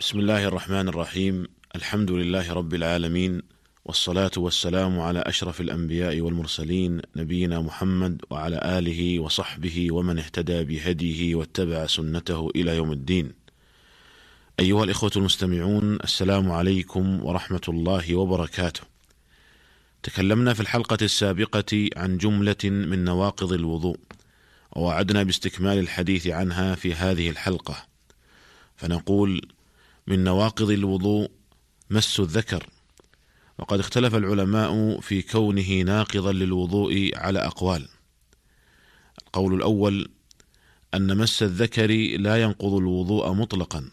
بسم الله الرحمن الرحيم الحمد لله رب العالمين والصلاة والسلام على أشرف الأنبياء والمرسلين نبينا محمد وعلى آله وصحبه ومن اهتدى بهديه واتبع سنته إلى يوم الدين. أيها الإخوة المستمعون السلام عليكم ورحمة الله وبركاته. تكلمنا في الحلقة السابقة عن جملة من نواقض الوضوء، ووعدنا باستكمال الحديث عنها في هذه الحلقة. فنقول: من نواقض الوضوء مس الذكر. وقد اختلف العلماء في كونه ناقضا للوضوء على أقوال. القول الأول أن مس الذكر لا ينقض الوضوء مطلقا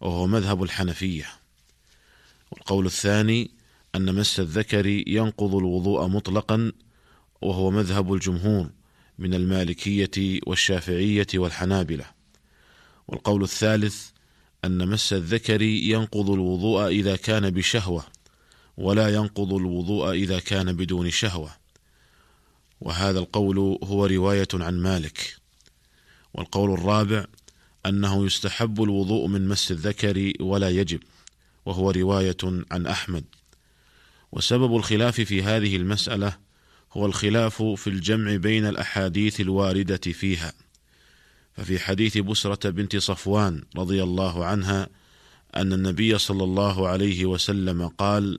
وهو مذهب الحنفية. والقول الثاني أن مس الذكر ينقض الوضوء مطلقا وهو مذهب الجمهور من المالكية والشافعية والحنابلة. والقول الثالث أن مس الذكر ينقض الوضوء إذا كان بشهوة ولا ينقض الوضوء إذا كان بدون شهوة. وهذا القول هو رواية عن مالك. والقول الرابع أنه يستحب الوضوء من مس الذكر ولا يجب وهو رواية عن أحمد. وسبب الخلاف في هذه المسألة هو الخلاف في الجمع بين الأحاديث الواردة فيها. ففي حديث بسرة بنت صفوان رضي الله عنها أن النبي صلى الله عليه وسلم قال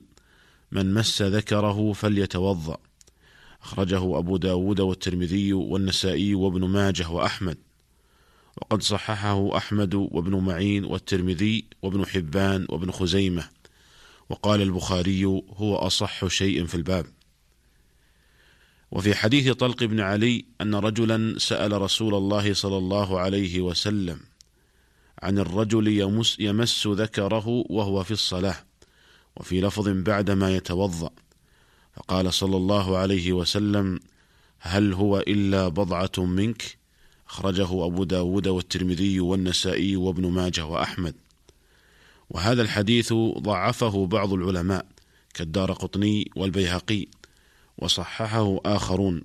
من مس ذكره فليتوضأ. أخرجه أبو داود والترمذي والنسائي وابن ماجه وأحمد. وقد صححه أحمد وابن معين والترمذي وابن حبان وابن خزيمة. وقال البخاري هو أصح شيء في الباب. وفي حديث طلق بن علي أن رجلا سأل رسول الله صلى الله عليه وسلم عن الرجل يمس, يمس ذكره وهو في الصلاة وفي لفظ بعدما يتوضأ. فقال صلى الله عليه وسلم هل هو إلا بضعة منك؟ أخرجه أبو داود والترمذي والنسائي وابن ماجه وأحمد. وهذا الحديث ضعفه بعض العلماء كالدار قطني والبيهقي. وصححه آخرون.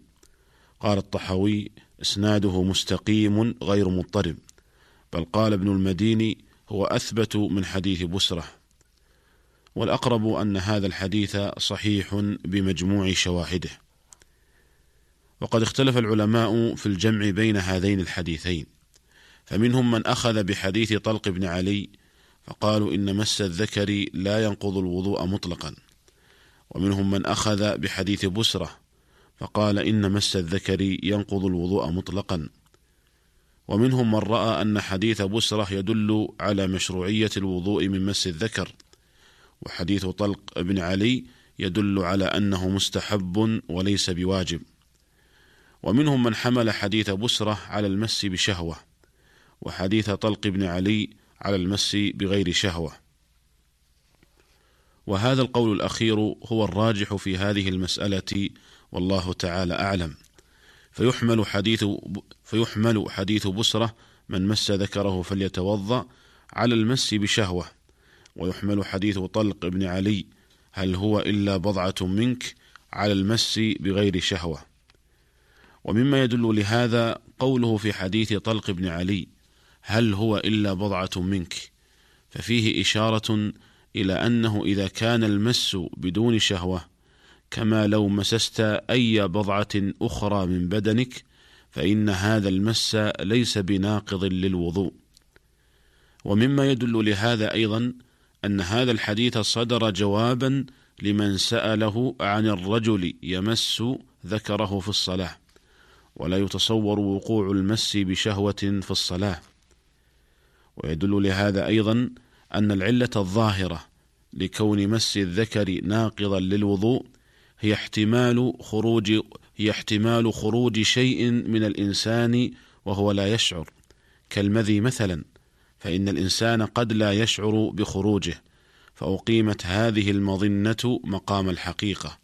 قال الطحاوي إسناده مستقيم غير مضطرب بل قال ابن المديني هو أثبت من حديث بسرة. والأقرب أن هذا الحديث صحيح بمجموع شواهده. وقد اختلف العلماء في الجمع بين هذين الحديثين فمنهم من أخذ بحديث طلق بن علي فقالوا إن مس الذكر لا ينقض الوضوء مطلقا. ومنهم من أخذ بحديث بسرة فقال إن مس الذكر ينقض الوضوء مطلقا. ومنهم من رأى أن حديث بسرة يدل على مشروعية الوضوء من مس الذكر. وحديث طلق بن علي يدل على أنه مستحب وليس بواجب. ومنهم من حمل حديث بسرة على المس بشهوة وحديث طلق بن علي على المس بغير شهوة. وهذا القول الأخير هو الراجح في هذه المسألة والله تعالى أعلم. فيحمل حديث فيحمل حديث بسرة من مس ذكره فليتوضأ على المس بشهوة ويحمل حديث طلق بن علي هل هو إلا بضعة منك على المس بغير شهوة ومما يدل لهذا قوله في حديث طلق بن علي هل هو إلا بضعة منك ففيه إشارة إلى أنه إذا كان المس بدون شهوة كما لو مسست أي بضعة أخرى من بدنك فإن هذا المس ليس بناقض للوضوء. ومما يدل لهذا أيضا أن هذا الحديث صدر جوابا لمن سأله عن الرجل يمس ذكره في الصلاة ولا يتصور وقوع المس بشهوة في الصلاة. ويدل لهذا أيضا أن العلة الظاهرة لكون مس الذكر ناقضا للوضوء هي احتمال خروج هي احتمال خروج شيء من الإنسان وهو لا يشعر. كالمذي مثلا فإن الإنسان قد لا يشعر بخروجه فأقيمت هذه المظنة مقام الحقيقة.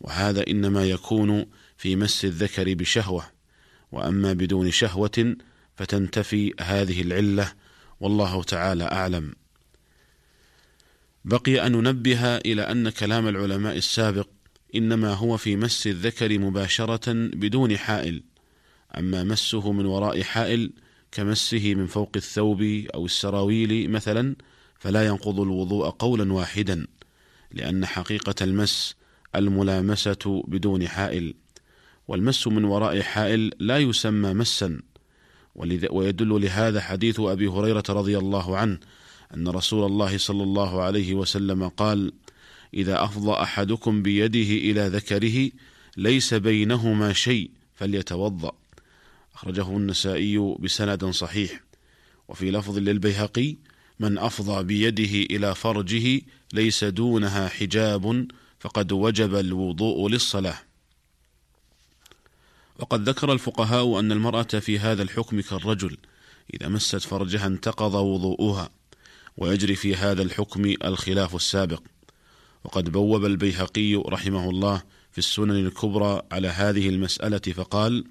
وهذا إنما يكون في مس الذكر بشهوة. وأما بدون شهوة فتنتفي هذه العلة والله تعالى أعلم. بقي أن ننبه إلى أن كلام العلماء السابق إنما هو في مس الذكر مباشرة بدون حائل أما مسه من وراء حائل كمسه من فوق الثوب أو السراويل مثلا فلا ينقض الوضوء قولا واحدا لأن حقيقة المس الملامسة بدون حائل. والمس من وراء حائل لا يسمى مسا ويدل لهذا حديث أبي هريرة رضي الله عنه أن رسول الله صلى الله عليه وسلم قال إذا أفضى أحدكم بيده إلى ذكره ليس بينهما شيء فليتوضأ أخرجه النسائي بسند صحيح. وفي لفظ للبيهقي من أفضى بيده إلى فرجه ليس دونها حجاب فقد وجب الوضوء للصلاة وقد ذكر الفقهاء أن المرأة في هذا الحكم كالرجل إذا مست فرجها انتقض وضوءها ويجري في هذا الحكم الخلاف السابق. وقد بوب البيهقي رحمه الله في السنن الكبرى على هذه المسألة فقال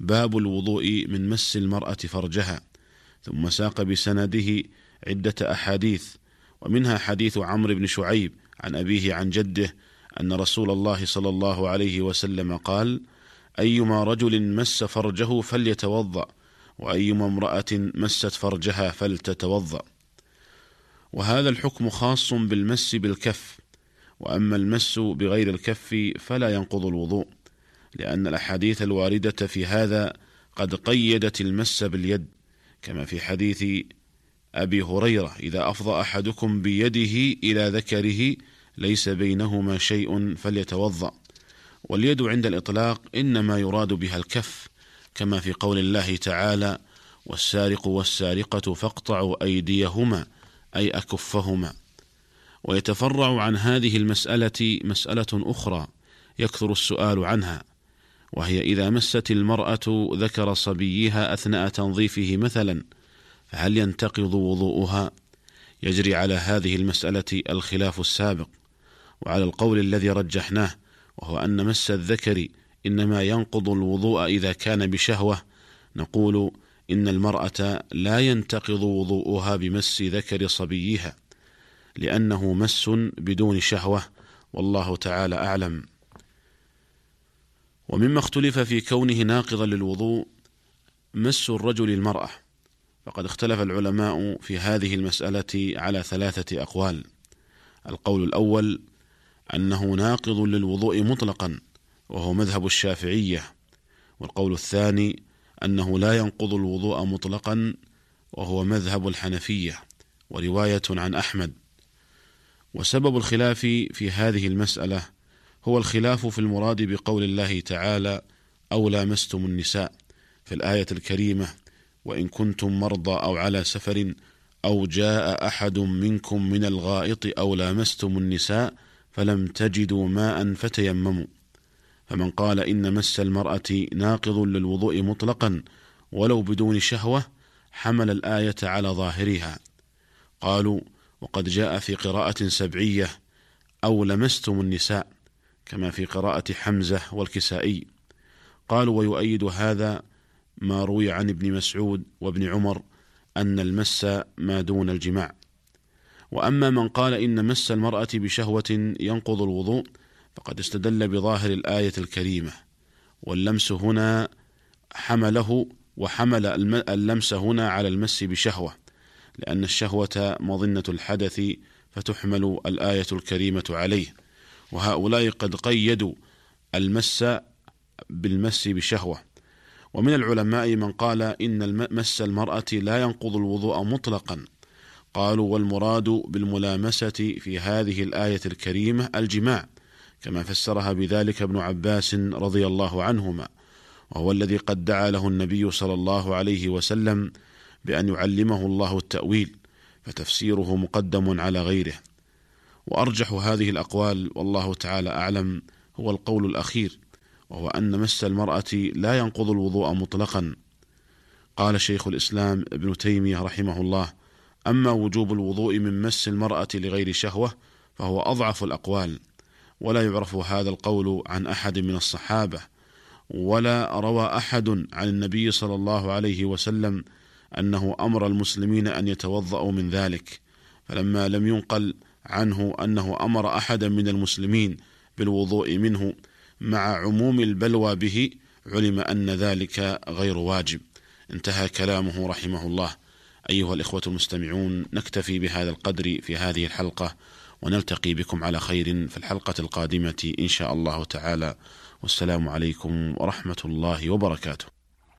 باب الوضوء من مس المرأة فرجها ثم ساق بسنده عدة أحاديث ومنها حديث عمرو بن شعيب عن أبيه عن جده أن رسول الله صلى الله عليه وسلم قال أيما رجل مس فرجه فليتوضأ وأيما امرأة مست فرجها فلتتوضأ. وهذا الحكم خاص بالمس بالكف وأما المس بغير الكف فلا ينقض الوضوء لأن الأحاديث الواردة في هذا قد قيدت المس باليد كما في حديث أبي هريرة إذا أفضى أحدكم بيده إلى ذكره ليس بينهما شيء فليتوضأ واليد عند الإطلاق إنما يراد بها الكف كما في قول الله تعالى والسارق والسارقة فاقطعوا أيديهما أي أكفهما. ويتفرع عن هذه المسألة مسألة أخرى يكثر السؤال عنها وهي إذا مست المرأة ذكر صبيها أثناء تنظيفه مثلا فهل ينتقض وضوءها؟ يجري على هذه المسألة الخلاف السابق وعلى القول الذي رجحناه وهو أن مس الذكر إنما ينقض الوضوء إذا كان بشهوة نقول إن المرأة لا ينتقض وضوءها بمس ذكر صبيها لأنه مس بدون شهوة والله تعالى أعلم. ومما اختلف في كونه ناقضا للوضوء مس الرجل المرأة. فقد اختلف العلماء في هذه المسألة على ثلاثة أقوال. القول الأول أنه ناقض للوضوء مطلقا وهو مذهب الشافعية. والقول الثاني أنه لا ينقض الوضوء مطلقا وهو مذهب الحنفية ورواية عن أحمد. وسبب الخلاف في هذه المسألة هو الخلاف في المراد بقول الله تعالى أو لامستم النساء في الآية الكريمة وإن كنتم مرضى أو على سفر أو جاء أحد منكم من الغائط أو لامستم النساء فلم تجدوا ماء فتيمموا. فمن قال إن مس المرأة ناقض للوضوء مطلقا ولو بدون شهوة حمل الآية على ظاهرها. قالوا وقد جاء في قراءة سبعية أو لمستم النساء كما في قراءة حمزة والكسائي. قالوا ويؤيد هذا ما روي عن ابن مسعود وابن عمر أن المس ما دون الجماع. وأما من قال إن مس المرأة بشهوة ينقض الوضوء فقد استدل بظاهر الآية الكريمة واللمس هنا حمله وحمل اللمس هنا على المس بشهوة لأن الشهوة مظنة الحدث فتحمل الآية الكريمة عليه. وهؤلاء قد قيدوا المس بالمس بشهوة. ومن العلماء من قال إن مس المرأة لا ينقض الوضوء مطلقا. قالوا والمراد بالملامسة في هذه الآية الكريمة الجماع. كما فسرها بذلك ابن عباس رضي الله عنهما وهو الذي قد دعا له النبي صلى الله عليه وسلم بأن يعلمه الله التأويل فتفسيره مقدم على غيره. وأرجح هذه الأقوال والله تعالى أعلم هو القول الأخير وهو أن مس المرأة لا ينقض الوضوء مطلقا. قال شيخ الإسلام ابن تيمية رحمه الله أما وجوب الوضوء من مس المرأة لغير شهوة فهو أضعف الأقوال. ولا يعرف هذا القول عن أحد من الصحابة ولا روى أحد عن النبي صلى الله عليه وسلم أنه أمر المسلمين أن يتوضأوا من ذلك. فلما لم ينقل عنه أنه أمر أحدا من المسلمين بالوضوء منه مع عموم البلوى به علم أن ذلك غير واجب. انتهى كلامه رحمه الله. أيها الإخوة المستمعون نكتفي بهذا القدر في هذه الحلقة. ونلتقي بكم على خير في الحلقة القادمة إن شاء الله تعالى. والسلام عليكم ورحمة الله وبركاته.